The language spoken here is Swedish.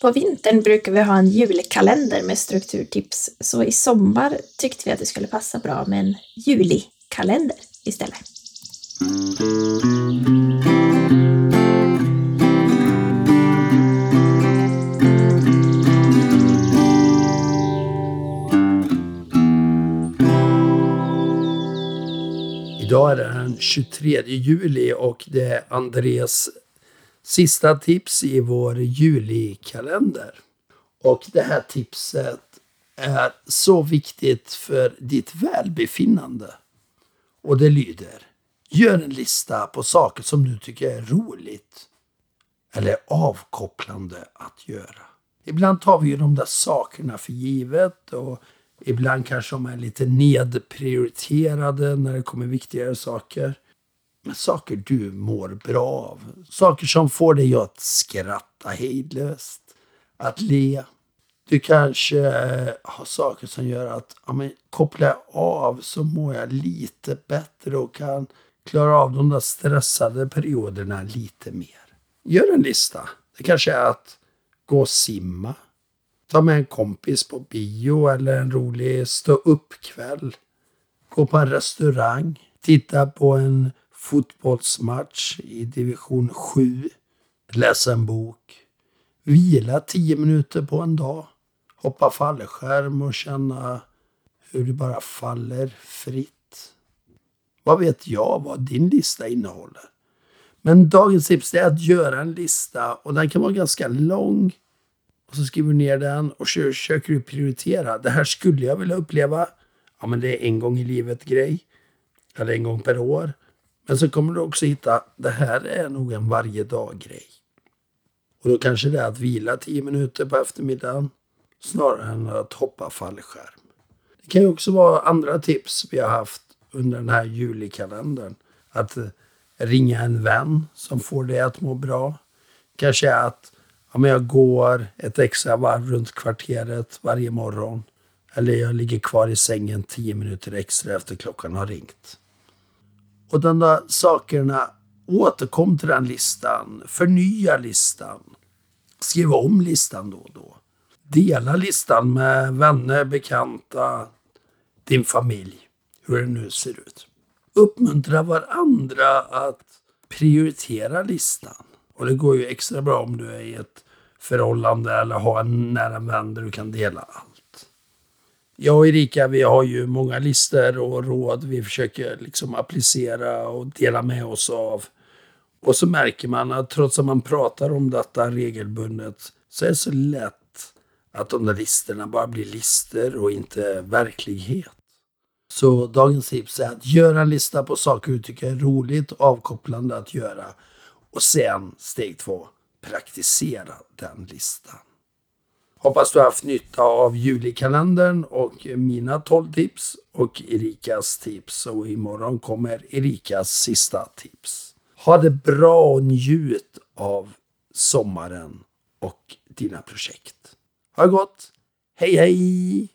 På vintern brukar vi ha en julkalender med strukturtips, så i sommar tyckte vi att det skulle passa bra med en julikalender istället. Idag är det den 23 juli och det är Andres sista tips i vår julikalender. Och det här tipset är så viktigt för ditt välbefinnande. Och det lyder. Gör en lista på saker som du tycker är roligt eller avkopplande att göra. Ibland tar vi ju de där sakerna för givet och ibland kanske de är lite nedprioriterade när det kommer viktigare saker. Saker du mår bra av. Saker som får dig att skratta hejdlöst. Att le. Du kanske eh, har saker som gör att ja, men, kopplar jag av så mår jag lite bättre och kan klara av de där stressade perioderna lite mer. Gör en lista. Det kanske är att gå och simma. Ta med en kompis på bio eller en rolig stå upp-kväll. Gå på en restaurang. Titta på en fotbollsmatch i division 7. Läsa en bok. Vila tio minuter på en dag. Hoppa fallskärm och känna hur du bara faller fritt. Vad vet jag vad din lista innehåller? Men dagens tips är att göra en lista och den kan vara ganska lång. Och så skriver du ner den och försöker du prioritera. Det här skulle jag vilja uppleva. Ja, men det är en gång i livet grej. Eller en gång per år. Men så kommer du också hitta, det här är nog en varje dag-grej. Och då kanske det är att vila tio minuter på eftermiddagen snarare än att hoppa fallskärm. Det kan ju också vara andra tips vi har haft under den här julikalendern. Att eh, ringa en vän som får dig att må bra. Kanske att ja, jag går ett extra varv runt kvarteret varje morgon. Eller jag ligger kvar i sängen tio minuter extra efter klockan har ringt. Och de där sakerna, återkom till den listan. Förnya listan. Skriv om listan då och då. Dela listan med vänner, bekanta, din familj. Hur det nu ser ut. Uppmuntra varandra att prioritera listan. Och det går ju extra bra om du är i ett förhållande eller har en nära vän där du kan dela allt. Jag och Erika, vi har ju många listor och råd vi försöker liksom applicera och dela med oss av. Och så märker man att trots att man pratar om detta regelbundet så är det så lätt att de där listorna bara blir listor och inte verklighet. Så dagens tips är att göra en lista på saker du tycker är roligt och avkopplande att göra. Och sen steg två, praktisera den listan. Hoppas du har haft nytta av julikalendern och mina 12 tips och Erikas tips. Och imorgon kommer Erikas sista tips. Ha det bra och njut av sommaren och dina projekt. Ha det gott! Hej hej!